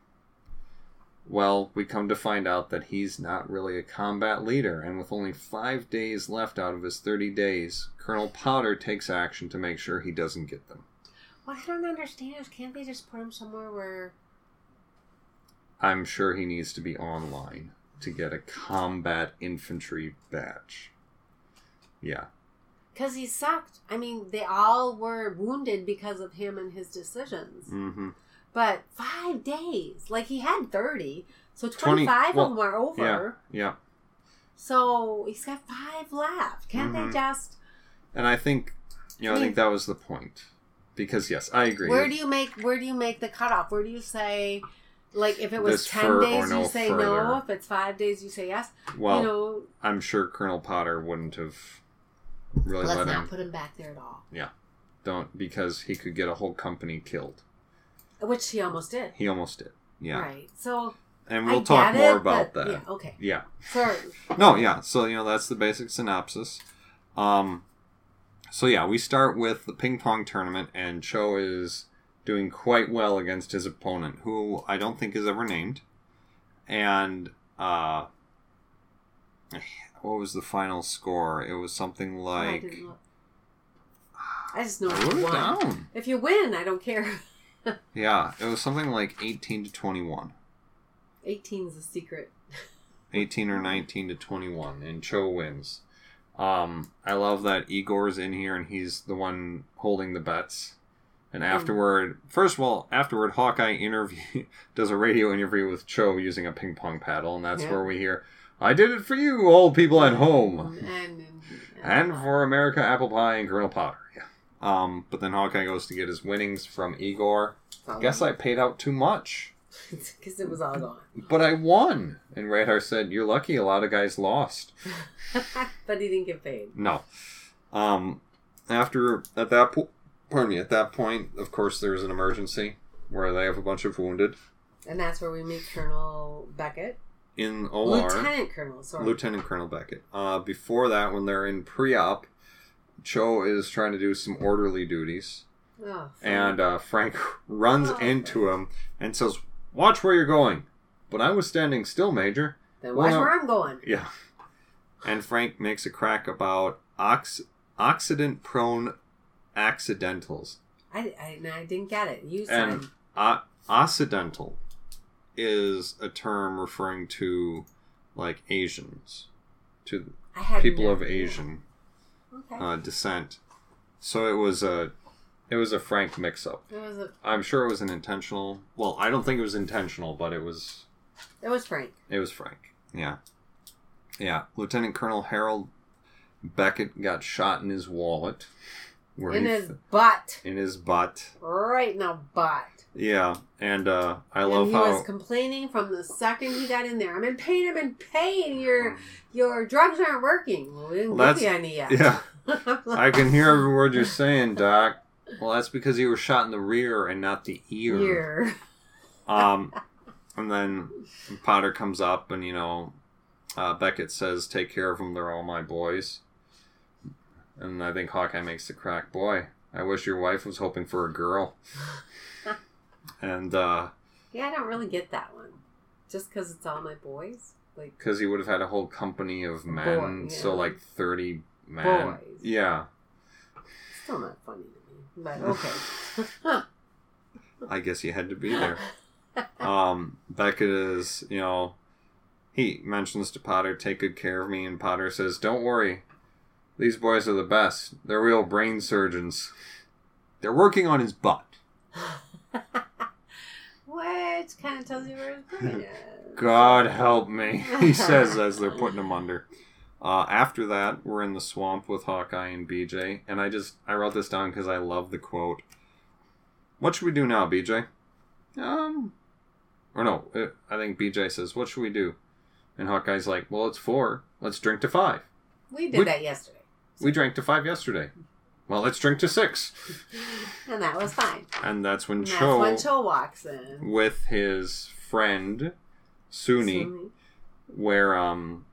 Well, we come to find out that he's not really a combat leader, and with only five days left out of his 30 days, Colonel Potter takes action to make sure he doesn't get them. What I don't understand is can't they just put him somewhere where I'm sure he needs to be online to get a combat infantry badge. Yeah. Because he sucked. I mean, they all were wounded because of him and his decisions. Mm-hmm. But five days, like he had thirty, so 20 twenty-five well, of them are over. Yeah. So he's got five left. Can't Mhm. they just? And I think, you know, I think that was the point. Because, yes, I agree. Where do you make? Where do you make the cutoff? Where do you say? Like if it was This ten days, no you say further. no. If it's five days, you say yes. well, you know, I'm sure Colonel Potter wouldn't have really let's let not him. put him back there at all. Yeah, don't, because he could get a whole company killed. Which he almost did. He almost did. Yeah. Right. So And we'll talk get more it, about but- that. Yeah. Okay. yeah. Sorry. No, yeah. So you know that's the basic synopsis. Um, so yeah, we start with the ping pong tournament, and Cho is doing quite well against his opponent, who I don't think is ever named. And uh, what was the final score? It was something Oh, I like didn't. I just know I wrote it down. If you win, I don't care. Yeah, it was something like eighteen to twenty-one. 18 is a secret. 18 or 19 to 21 and cho wins um i love that igor's in here and he's the one holding the bets and afterward first of all afterward hawkeye interview does a radio interview with cho using a ping pong paddle and that's Yeah. where we hear i did it for you old people at home And, and, for america apple pie and colonel potter yeah um but then hawkeye goes to get his winnings from igor guess i paid out too much Because it was all gone. but i won and radar said you're lucky a lot of guys lost but he didn't get paid. No. Um, after at that po- pardon me, at that point, of course, there was an emergency. where they have a bunch of wounded And that's where we meet Colonel Beckett. In OR. Lieutenant Colonel, sorry. Lieutenant Colonel Beckett. Uh, before that, when they're in pre-op, Cho is trying to do some orderly duties, Oh, and uh, Frank runs Oh, into him and says, "Watch where you're going." But I was standing still, Major. then watch well- where I'm going. Yeah. And Frank makes a crack about ox- oxidant-prone accidentals. I, I, I didn't get it. You And said o- occidental is a term referring to like Asians, to people no of idea. Asian Okay. uh, descent. So it was a it was a Frank mix-up. it was a, I'm sure it was an intentional. Well, I don't think it was intentional, but it was it was Frank. it was Frank. Yeah, yeah. Lieutenant Colonel Harold Beckett got shot in his wallet, where In his f- butt. in his butt. Right in the butt. Yeah, and uh, I and love he how was complaining from the second he got in there. I'm in pain. I'm in pain. Your your drugs aren't working. Well, we didn't Well, give you any yet. yeah. I can hear every word you're saying, Doc. Well, that's because he was shot in the rear and not the ear. Here. Um, and then Potter comes up, and you know, uh, Beckett says, "Take care of them. They're all my boys." And I think Hawkeye makes the crack. Boy, I wish your wife was hoping for a girl. And uh, Yeah, I don't really get that one. Just because it's all my boys, like because he would have had a whole company of men, Boy, so like thirty men. Boys. Yeah, still not funny to me. But okay. I guess you had to be there. um, Beckett is, you know, he mentions to Potter, take good care of me, and Potter says, don't worry. These boys are the best. They're real brain surgeons. They're working on his butt. Which kind of tells you where his brain is. God help me, he says as they're putting him under. Uh, after that, we're in the swamp with Hawkeye and BJ, and I just I wrote this down because I love the quote. What should we do now, BJ? Um, or no, uh, I think BJ says, "What should we do?" And Hawkeye's like, "Well, it's four. Let's drink to five. We did We- that yesterday, We drank to five yesterday. Well, let's drink to six. and that was fine. And that's when And that's Cho, when Cho walks in. with his friend Suni, Sumi. where um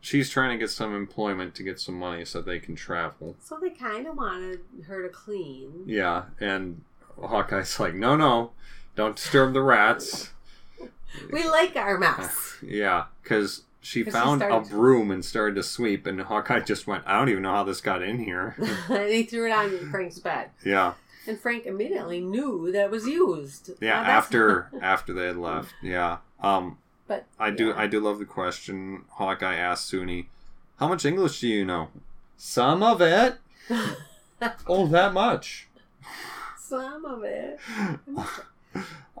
she's trying to get some employment to get some money so they can travel. So they kind of wanted her to clean. Yeah, and Hawkeye's like, "No, no, don't disturb the rats." We like our mouse. Yeah, because she 'Cause she found a broom and started to sweep, and Hawkeye just went, "I don't even know how this got in here." and he threw it on Frank's bed. yeah, And Frank immediately knew that it was used. yeah. Now, after after they had left, yeah. Um, But I do yeah. I do love the question. Hawkeye asked Suni, "How much English do you know?" Some of it. oh, that much. Some of it.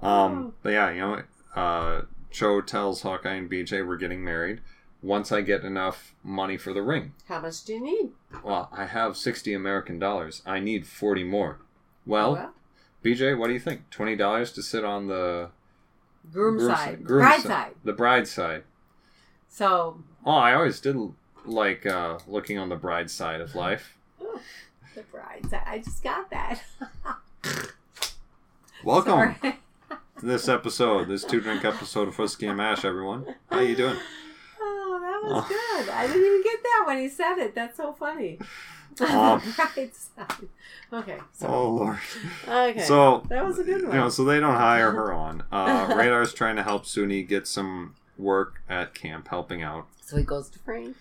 um, but yeah, you know, uh, Cho tells Hawkeye and BJ we're getting married once I get enough money for the ring. How much do you need? Well, I have sixty American dollars. I need forty more. Well, BJ, what do you think? Twenty dollars to sit on the groom, groom side, groom bride si- side. the bride side. So Oh, I always did like uh, looking on the bride side of life. oh, the bride side. I just got that. Welcome this episode, this two drink episode of Whiskey and Mash, everyone. How you doing? Oh, that was Oh. good. I didn't even get that when he said it. That's so funny. Um. right side. Okay. So, Oh Lord. okay. So that was a good one. you know, so they don't hire her on. Uh, Radar's trying to help Suni get some work at camp, helping out. So he goes to Frank.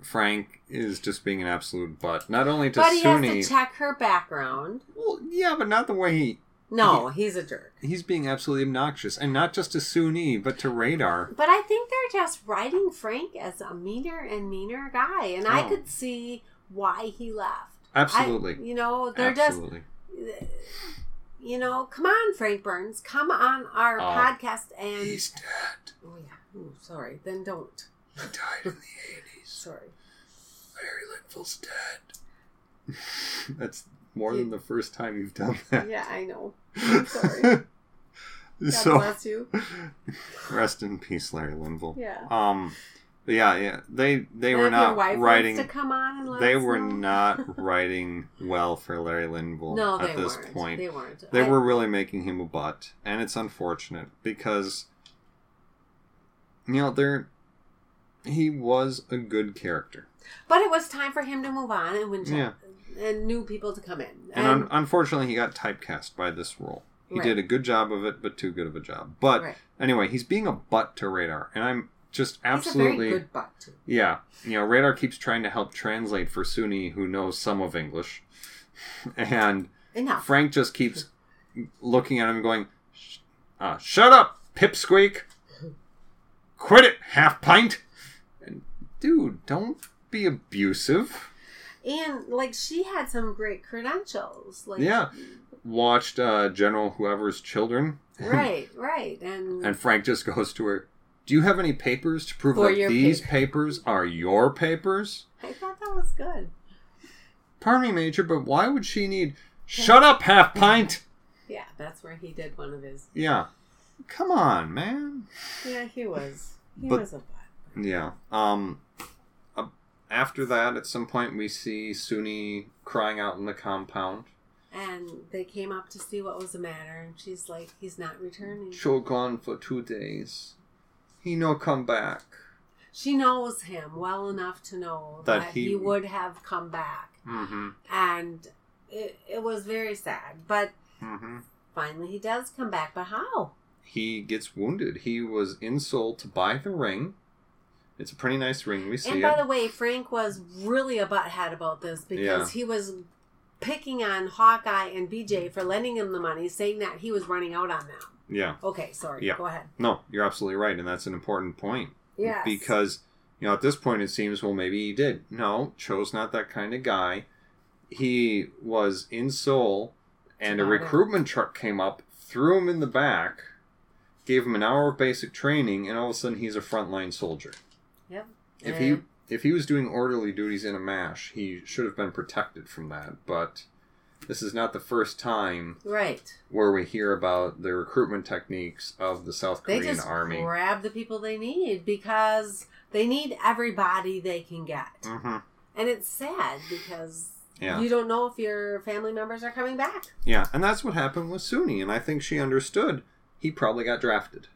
Frank is just being an absolute butt. Not only to But he Suni. has to check her background. well, yeah, but not the way he No, he's a jerk. he's being absolutely obnoxious, and not just to Suni, but to Radar. But I think they're just writing Frank as a meaner and meaner guy, and I Oh. could see why he left. Absolutely, I, you know, they're absolutely. just, you know, come on, Frank Burns, come on our Oh. podcast and. He's dead. Oh yeah. Ooh, sorry. Then don't. He died in the eighties. Sorry. Larry Linville's dead. That's more than the first time you've done that. Yeah, I know. I'm sorry. God so bless you. rest in peace, Larry Linville. Yeah. Um, Yeah, yeah. They they And were not writing. wants to come on and let They were not writing well for Larry Linville No, at this weren't. point. They weren't. They I- were really making him a butt, and it's unfortunate because you know they're he was a good character, But it was time for him to move on and win Yeah. And new people to come in. and un- unfortunately he got typecast by this role. He Right. did a good job of it, but too good of a job. But Right. anyway, he's being a butt to Radar, and I'm just absolutely. He's a very good butt yeah. You know, Radar keeps trying to help translate for Suni, who knows some of English, and Enough. Frank just keeps looking at him going, "Sh- uh, "Shut up, pipsqueak! Quit it, half pint!" And dude, don't be abusive. And like she had some great credentials. Like Yeah. Watched uh, General Whoever's children, Right, right. And, and Frank just goes to her. Do you have any papers to prove that these paper." papers are your papers? I thought that was good. Pardon me, Major, but why would she need? Shut up, half pint. Yeah, that's where he did one of his Yeah, come on, man. Yeah, he was. He But- was a butt. Yeah. Um. After that, at some point, we see Suni crying out in the compound. And they came up to see what was the matter, and she's like, "He's not returning." Cho gone for two days. He no come back. She knows him well enough to know That that, he- he... would have come back, Mm-hmm. and it, it was very sad. But Mm-hmm. finally, he does come back. But how? He gets wounded. He was in Seoul to buy the ring. It's a pretty nice ring. We see And it. by the way, Frank was really a butthead about this because Yeah. he was picking on Hawkeye and BJ for lending him the money, saying that he was running out on them. yeah. Okay, sorry. Yeah. Go ahead. No, you're absolutely right, and that's an important point. Yes. Because, you know, at this point it seems, well, maybe he did. No, Cho's not that kind of guy. He was in Seoul, and a About it. recruitment truck came up, threw him in the back, gave him an hour of basic training, and all of a sudden he's a frontline soldier. If he if he was doing orderly duties in a mash, he should have been protected from that. But this is not the first time right. where we hear about the recruitment techniques of the South Korean They just army. grab the people they need because they need everybody they can get. hmm And it's sad because Yeah. you don't know if your family members are coming back. Yeah, and that's what happened with Suni, and I think she understood. He probably got drafted.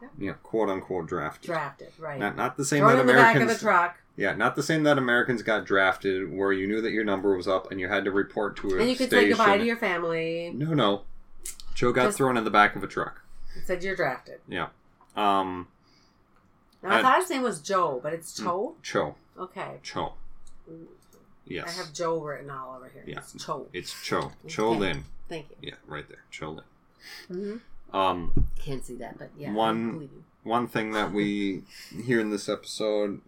Yeah. Yeah, quote unquote drafted. Drafted, right. Not not the same Thrown that in the back Americans. of the truck. Yeah, not the same that Americans got drafted, where you knew that your number was up and you had to report to a And you could station. say goodbye to your family. No, no. Joe got Just- thrown in the back of a truck. It said you're drafted. Yeah. Um, Now, I, I- thought his name was Joe, but it's Cho. Cho. Okay. Cho. Yes. I have Joe written all over here. Yeah. It's Cho. It's Cho. Cho Okay. Lin. Thank you. Yeah, right there. Cho Lin. hmm Um, Can't see that, but yeah. One- I believe you. one thing that we hear in this episode,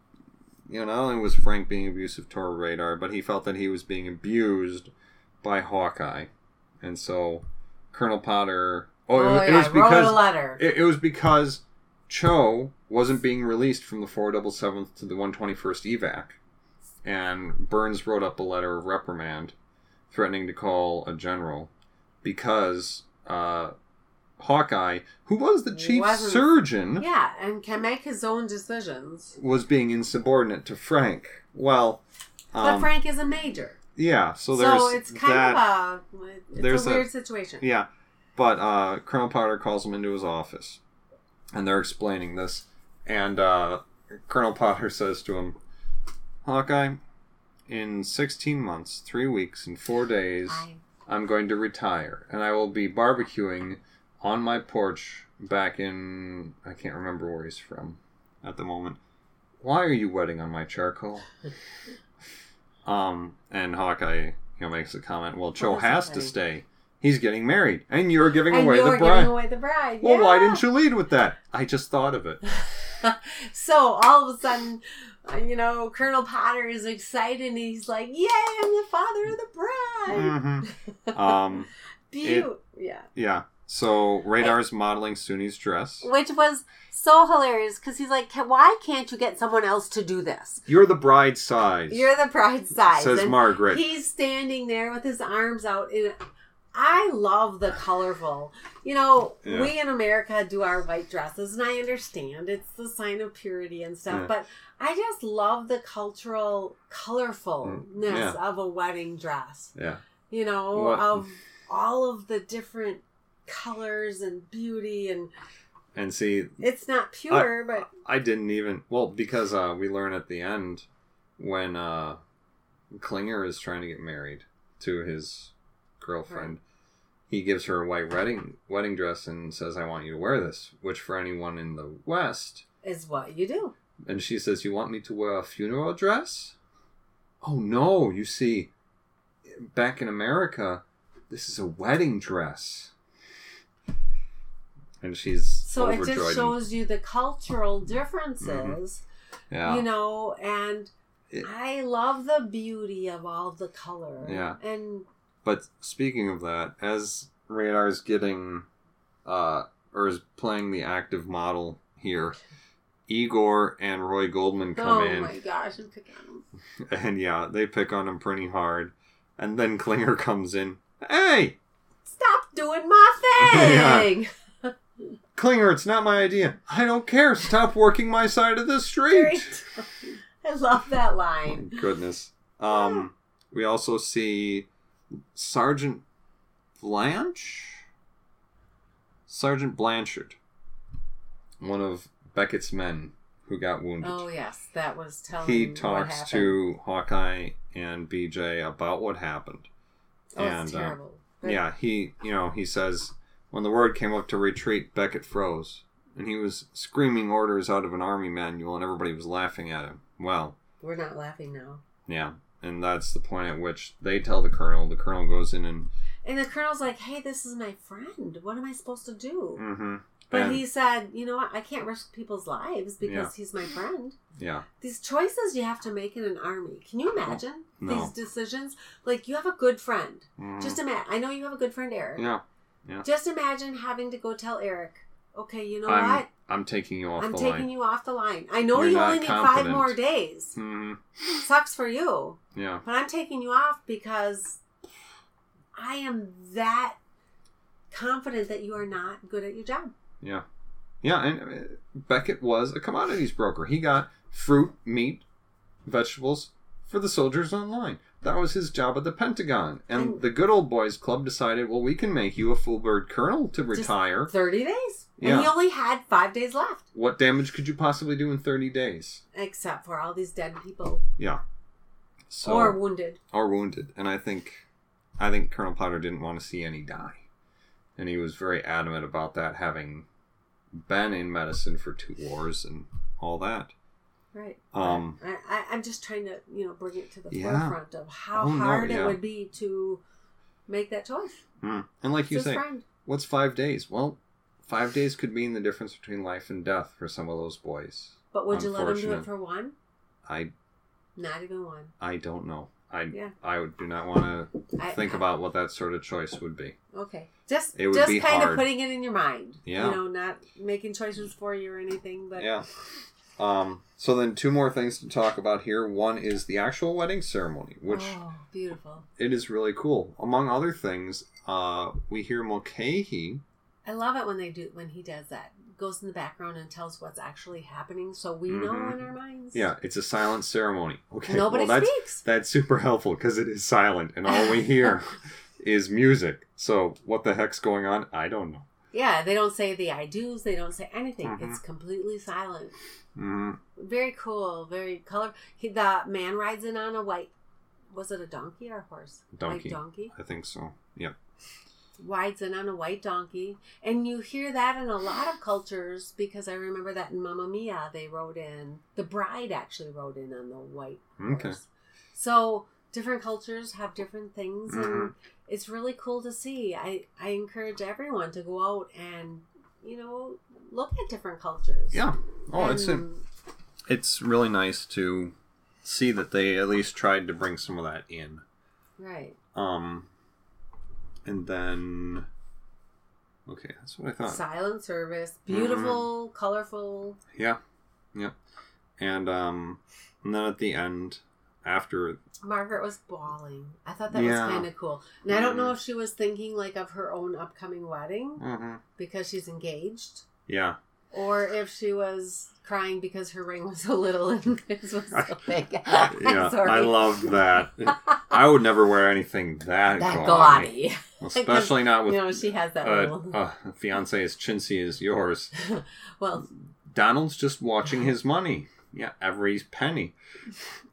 you know, not only was Frank being abusive toward Radar, but he felt that he was being abused by Hawkeye, and so Colonel Potter. Oh, it, Oh, was- it yeah, was I wrote a letter. it, it was because Cho wasn't being released from the 477th to the 121st evac, and Burns wrote up a letter of reprimand, threatening to call a general because uh, Hawkeye, who was the chief Wasn't- surgeon, yeah, and can make his own decisions. was being insubordinate to Frank. Well, But um, Frank is a major. yeah, so there's So, it's kind that. of a it's there's a a- weird situation. Yeah, but uh, Colonel Potter calls him into his office, and they're explaining this, and uh, Colonel Potter says to him, "Hawkeye, in 16 months, three weeks, and four days, I, I'm going to retire, and I will be barbecuing on my porch back in I can't remember where he's from at the moment. Why are you wetting on my charcoal?" um, and Hawkeye, you know, makes a comment. Well, Cho What was he has to stay. He's getting married, and you're giving and away you're the giving bride. away the bride. Well, why didn't you lead with that? I just thought of it. so all of a sudden, you know, Colonel Potter is excited and he's like, "Yay! I'm the father of the bride." hmm Um, Beaut- yeah. yeah. So Radar's modeling Suni's dress. Which was so hilarious because he's like, "Why can't you get someone else to do this? You're the bride size. You're the bride size." says And Margaret. He's standing there with his arms out in I love the colorful. You know, Yeah. we in America do our white dresses, and I understand it's the sign of purity and stuff, Yeah. but I just love the cultural colorfulness Mm, yeah. of a wedding dress. Yeah. You know, of all of the different colors and beauty, and And see, it's not pure, but I didn't even well because uh, we learn at the end when uh, Klinger is trying to get married to his girlfriend. He gives her a white wedding wedding dress and says, "I want you to wear this." Which for anyone in the West, is what you do. and she says, "You want me to wear a funeral dress?" Oh no! You see, back in America, this is a wedding dress, and she's So it just shows you the cultural differences. yeah, you know and It- i love the beauty of all the color Yeah. and But speaking of that, as Radar's getting, uh, or is playing the active model here, Igor and Roy Goldman come oh in, Oh my gosh i'm picking on them and yeah, they pick on him pretty hard. And then Klinger comes in. Hey, stop doing my Yeah. Klinger, it's not my idea. I don't care. Stop working my side of the street. i love that Oh, line goodness. Um, we also see Sergeant Blanche, Sergeant Blanchard, one of Beckett's men who got wounded. oh yes that was telling he talks to Hawkeye and BJ about what happened. oh, and, uh, terrible But- Yeah, he, you know, he says when the word came up to retreat, Beckett froze, and he was screaming orders out of an army manual, and everybody was laughing at him. Well, we're not laughing now yeah, and that's the point at which they tell the colonel. The colonel goes in and, and the colonel's like hey this is my friend what am i supposed to do mm-hmm, but and- he said you know what i can't risk people's lives because Yeah. he's my friend yeah, these choices you have to make in an army. Can you imagine No. these decisions? Like you have a good friend. mhm, Just imagine. I know you have a good friend, Eric. yeah. Just imagine having to go tell Eric, okay, you know I'm what? I'm taking you off I'm taking line. you off the line. I know You're you only need five more days. hmm Sucks for you, Yeah, but I'm taking you off because I am that confident that you are not good at your job. yeah, yeah. And uh, Beckett was a commodities broker. He got fruit, meat, vegetables for the soldiers on line. That was his job at the Pentagon. And And- the good old boys club decided, well, we can make you a full bird colonel to retire. Thirty days, Yeah. and he only had five days left, What damage could you possibly do in 30 days? except for all these dead people Yeah. So, or wounded. or wounded. And I think, I think Colonel Potter didn't want to see any die, and he was very adamant about that, having been in medicine for two wars and all that. Right. Um, I, I, I'm just trying to, you know, bring it to the Yeah. forefront of how Oh, no, hard yeah. it would be to make that choice. Mm. And like It's you say, friend. what's five days? Well, five days could mean the difference between life and death for some of those boys. But would you let them do it for one? I Not even one. I don't know. I Yeah. I would do not want to think I- about what that sort of choice would be. Okay. Just It would just be kind hard. of putting it in your mind. Yeah. You know, not making choices for you or anything, but Yeah. Um. So then, two more things to talk about here. One is the actual wedding ceremony, which oh, beautiful. it is really cool. Among other things, uh, we hear Mulcahy. I love it when they do when he does that. Goes in the background and tells what's actually happening so we know Mhm. in our minds. Yeah, it's a silent ceremony. Okay, Nobody well, that's speaks. that's super helpful because it is silent, and all we hear is music. So what the heck's going on? I don't know. Yeah, they don't say the I do's, they don't say anything. Mhm. It's completely silent. Mm, Very cool, very color. He, the man rides in on a white. Was it a donkey or a horse? Donkey. White donkey. I think so. Yep. Rides in on a white donkey, and you hear that in a lot of cultures because I remember that in Mamma Mia they rode in. The bride actually rode in on the white Okay. horse. So different cultures have different things, Mhm. and it's really cool to see. I I encourage everyone to go out and you know look at different cultures. Yeah. Oh, it's a, it's really nice to see that they at least tried to bring some of that in. right. Um, and then, okay, that's what I thought. Silent service, beautiful, colorful. Yeah, yeah, and um, and then at the end, after Margaret was bawling. I thought that Yeah. was kind of cool. And I don't know Mhm. if she was thinking like of her own upcoming wedding Mhm. because she's engaged, yeah or if she was crying because her ring was so little and his was so big. yeah Sorry. i love that i would never wear anything that, that gaudy, gaudy. especially not with you know, she has that a, little. a fiance as chintzy as yours well, donald's just watching his money yeah every penny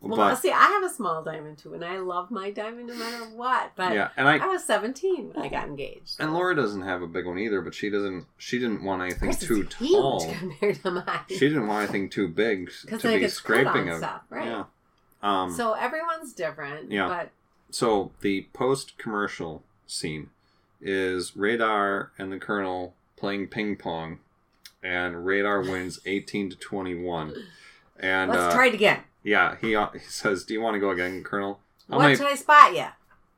well, but see, I have a small diamond too, and I love my diamond no matter what. But yeah and i I was 17 when I got engaged. and laura doesn't have a big one either but she doesn't she didn't want anything too tall compared to mine. she didn't want anything too big to be scraping of stuff, right? yeah um so everyone's different. Yeah. But So the post commercial scene is Radar and the Colonel playing ping pong, and Radar wins eighteen to twenty one. And let's uh, try it again. yeah, he, uh, he says, "Do you want to go again, Colonel? How What many? should I spot you?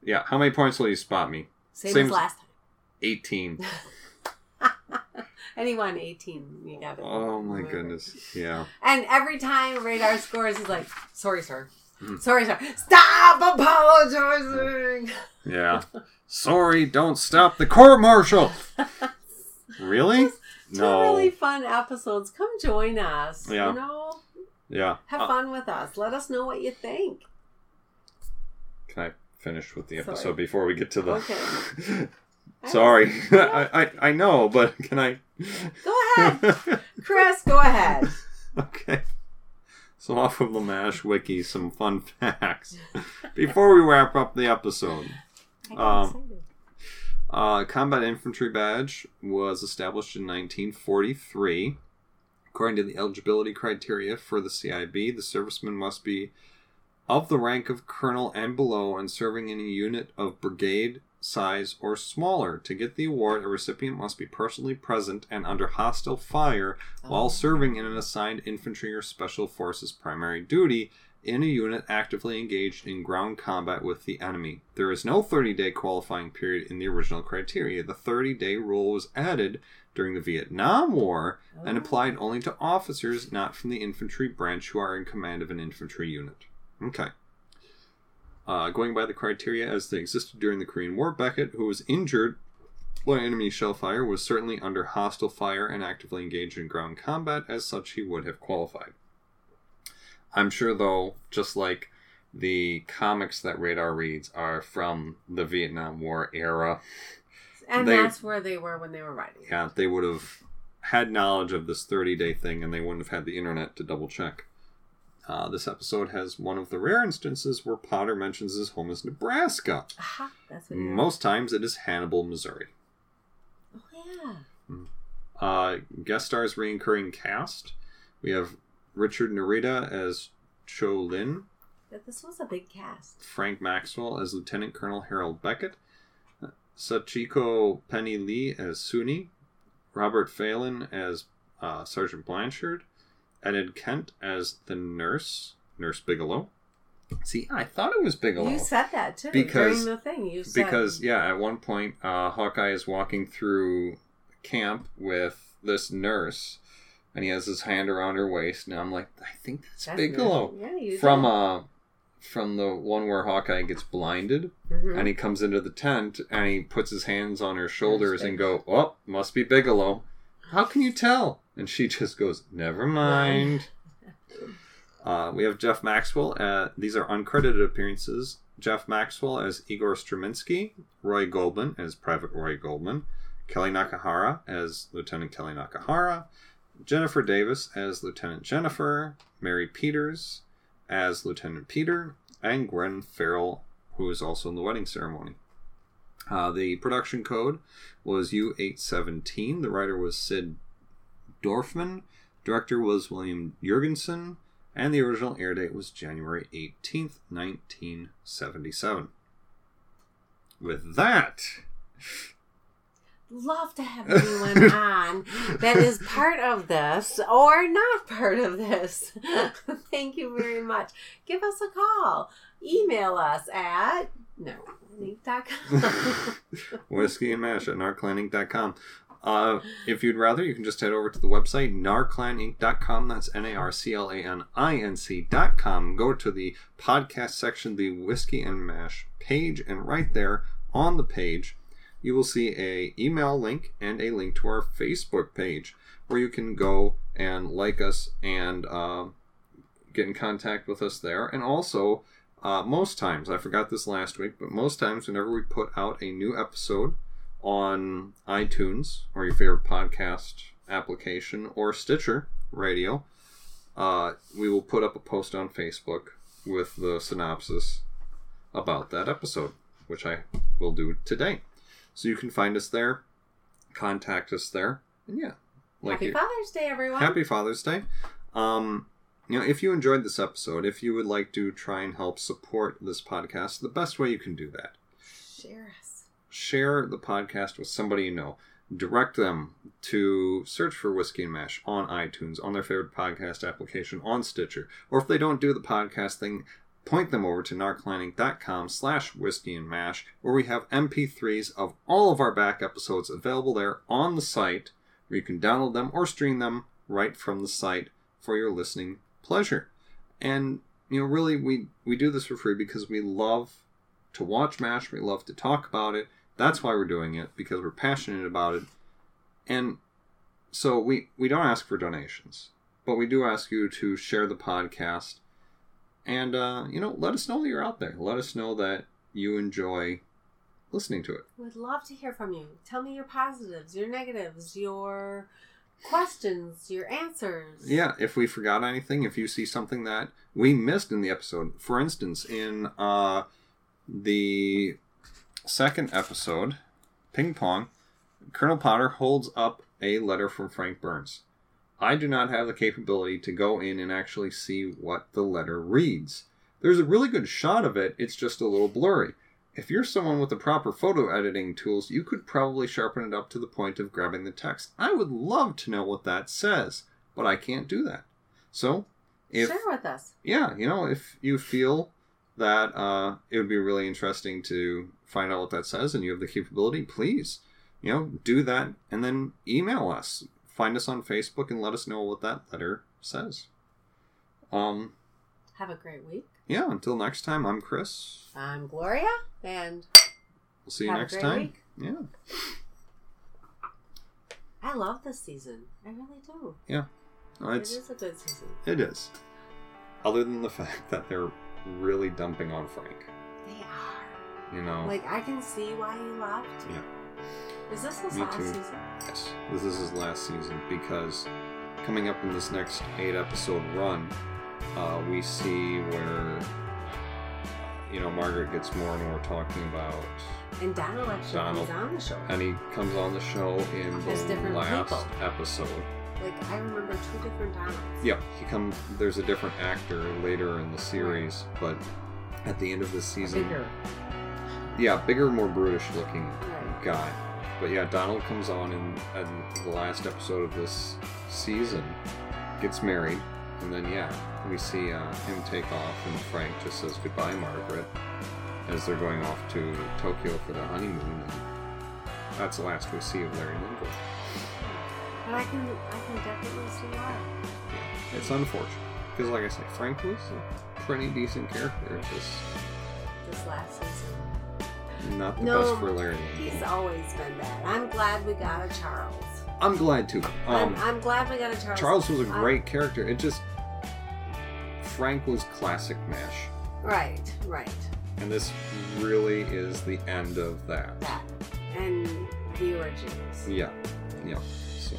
yeah, how many points will you spot me? Same Same as as- last time. Eighteen. Anyone 18, you got it. Oh my goodness. Yeah. And every time Radar scores, he's like, sorry, sir. Mhm. Sorry, sir. Stop apologizing. Yeah. Sorry, don't stop the court martial. Really? Two No. really fun episodes. Come join us. Yeah. You know, Yeah. have Uh, fun with us. Let us know what you think. can I finish with the Sorry. episode before we get to the? Okay. Sorry, I, I I know, but can I? Go ahead. Chris, go ahead. okay. So off of the Mash Wiki, some fun facts before we wrap up the episode. Um. Uh, combat infantry badge was established in 1943. According to the eligibility criteria for the CIB, the serviceman must be of the rank of colonel and below and serving in a unit of brigade size or smaller. To get the award, a recipient must be personally present and under hostile fire while Oh. serving in an assigned infantry or special forces primary duty in a unit actively engaged in ground combat with the enemy. There is no 30 day qualifying period in the original criteria. The 30 day rule was added during the Vietnam War and Oh. applied only to officers not from the infantry branch who are in command of an infantry unit. Okay. Uh, going by the criteria as they existed during the Korean War, Beckett, who was injured by enemy shell fire, was certainly under hostile fire and actively engaged in ground combat. As such, he would have qualified. I'm sure, though, just like the comics that Radar reads are from the Vietnam War era, And they- that's where they were when they were writing. yeah, they would have had knowledge of this 30 day thing and they wouldn't have had the internet to double check. Uh, this episode has one of the rare instances where Potter mentions his home is Nebraska. Aha, that's what you're Most times it is Hannibal, Missouri. Oh, yeah. Uh, guest stars reoccurring cast. We have Richard Narita as Cho Lin, This was a big cast. Frank Maxwell as Lieutenant Colonel Harold Beckett, Sachiko Penny Lee as Suni, Robert Phelan as uh, Sergeant Blanchard, Enid Kent as the nurse, Nurse Bigelow. See, I thought it was Bigelow. You said that too Because- during the thing. You said because yeah, at one point, uh, Hawkeye is walking through camp with this nurse, and he has his hand around her waist, and I'm like, I think that's, That's Bigelow nice. Yeah, you from uh, from the one where Hawkeye gets blinded, Mhm. and he comes into the tent, and he puts his hands on her shoulders and go, "Oh, must be Bigelow." How can you tell? And she just goes, "Never mind." Uh, we have Jeff Maxwell. Uh, these are uncredited appearances. Jeff Maxwell as Igor Straminsky, Roy Goldman as Private Roy Goldman, Kelly Nakahara as Lieutenant Kelly Nakahara, Jennifer Davis as Lieutenant Jennifer, Mary Peters as Lieutenant Peter, and Gwen Farrell, who is also in the wedding ceremony. Uh, the production code was U817. The writer was Sid Dorfman. Director was William Jurgensen. And the original air date was January 18th, 1977. With that, love to have anyone on that is part of this or not part of this. Thank you very much. Give us a call. Email us at no whiskey and mash at narclaninc.com. Uh, if you'd rather, you can just head over to the website narclaninc.com. That's N A R C L A N I N C.com. Go to the podcast section, the Whiskey and Mash page, and right there on the page, you will see a email link and a link to our Facebook page where you can go and like us and uh, get in contact with us there. And also, uh, most times, I forgot this last week, but most times, whenever we put out a new episode on iTunes or your favorite podcast application or Stitcher Radio, uh, we will put up a post on Facebook with the synopsis about that episode, which I will do today. So you can find us there, contact us there, and yeah, Happy you- Father's Day, everyone. Happy Father's Day. Um, you know, if you enjoyed this episode, if you would like to try and help support this podcast, the best way you can do that, Share us. share the podcast with somebody you know. Direct them to search for Whiskey and Mash on iTunes, on their favorite podcast application, on Stitcher. Or if they don't do the podcast thing, point them over to narclaninc.com slash whiskey and mash, where we have MP3s of all of our back episodes available there on the site, where you can download them or stream them right from the site for your listening pleasure. And you know, really, we we do this for free because we love to watch MASH. We love to talk about it. That's why we're doing it because we're passionate about it. And so we we don't ask for donations, but we do ask you to share the podcast, and uh, you know, let us know that you're out there. Let us know that you enjoy listening to it. We'd love to hear from you. Tell me your positives, your negatives, your questions, your answers. Yeah, if we forgot anything, if you see something that we missed in the episode, for instance, in uh, the second episode, Ping Pong, Colonel Potter holds up a letter from Frank Burns. I do not have the capability to go in and actually see what the letter reads. There's a really good shot of it, it's just a little blurry. If you're someone with the proper photo editing tools, you could probably sharpen it up to the point of grabbing the text. I would love to know what that says, but I can't do that. So, if Share with us. yeah, you know, if you feel that uh, it would be really interesting to find out what that says and you have the capability, please, you know, do that and then email us. Find us on Facebook and let us know what that letter says. Um, Have a great week. yeah, until next time, I'm Chris. I'm Gloria, and We'll see you have next a great time. week. Yeah. I love this season. I really do. No, It it's a good season. it is. Other than the fact that they're really dumping on Frank, They are. you know. Like I can see why he left. Yeah. Is this his Me last too. season? Yes, this is his last season because coming up in this next eight episode run, uh, we see where you know Margaret gets more and more talking about, And Donald actually Donald. comes on the show. and he comes on the show in As the last people. episode. Like I remember two different Donalds. Yeah, he comes. There's a different actor later in the series, but at the end of this season, Bigger. yeah, bigger, more brutish looking Right. guy. But yeah, Donald comes on in, in the last episode of this season, gets married, and then yeah, we see uh, him take off, and Frank just says goodbye, Margaret, as they're going off to Tokyo for their honeymoon. And that's the last we see of Larry Linville. But I can I can definitely see why. It's unfortunate because, like I say, Frank was a pretty decent character. Just This last season. Not the No, best for Larry He's always been bad. I'm glad we got a Charles. I'm glad too. Um, I'm, I'm glad we got a Charles. Charles was a I'm- great character. It just Frank was classic Mash, Right, right. and this really is the end of that. That. And the originals. Yeah, yeah. So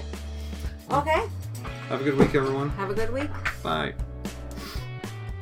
Okay. have a good week, everyone. Have a good week. Bye.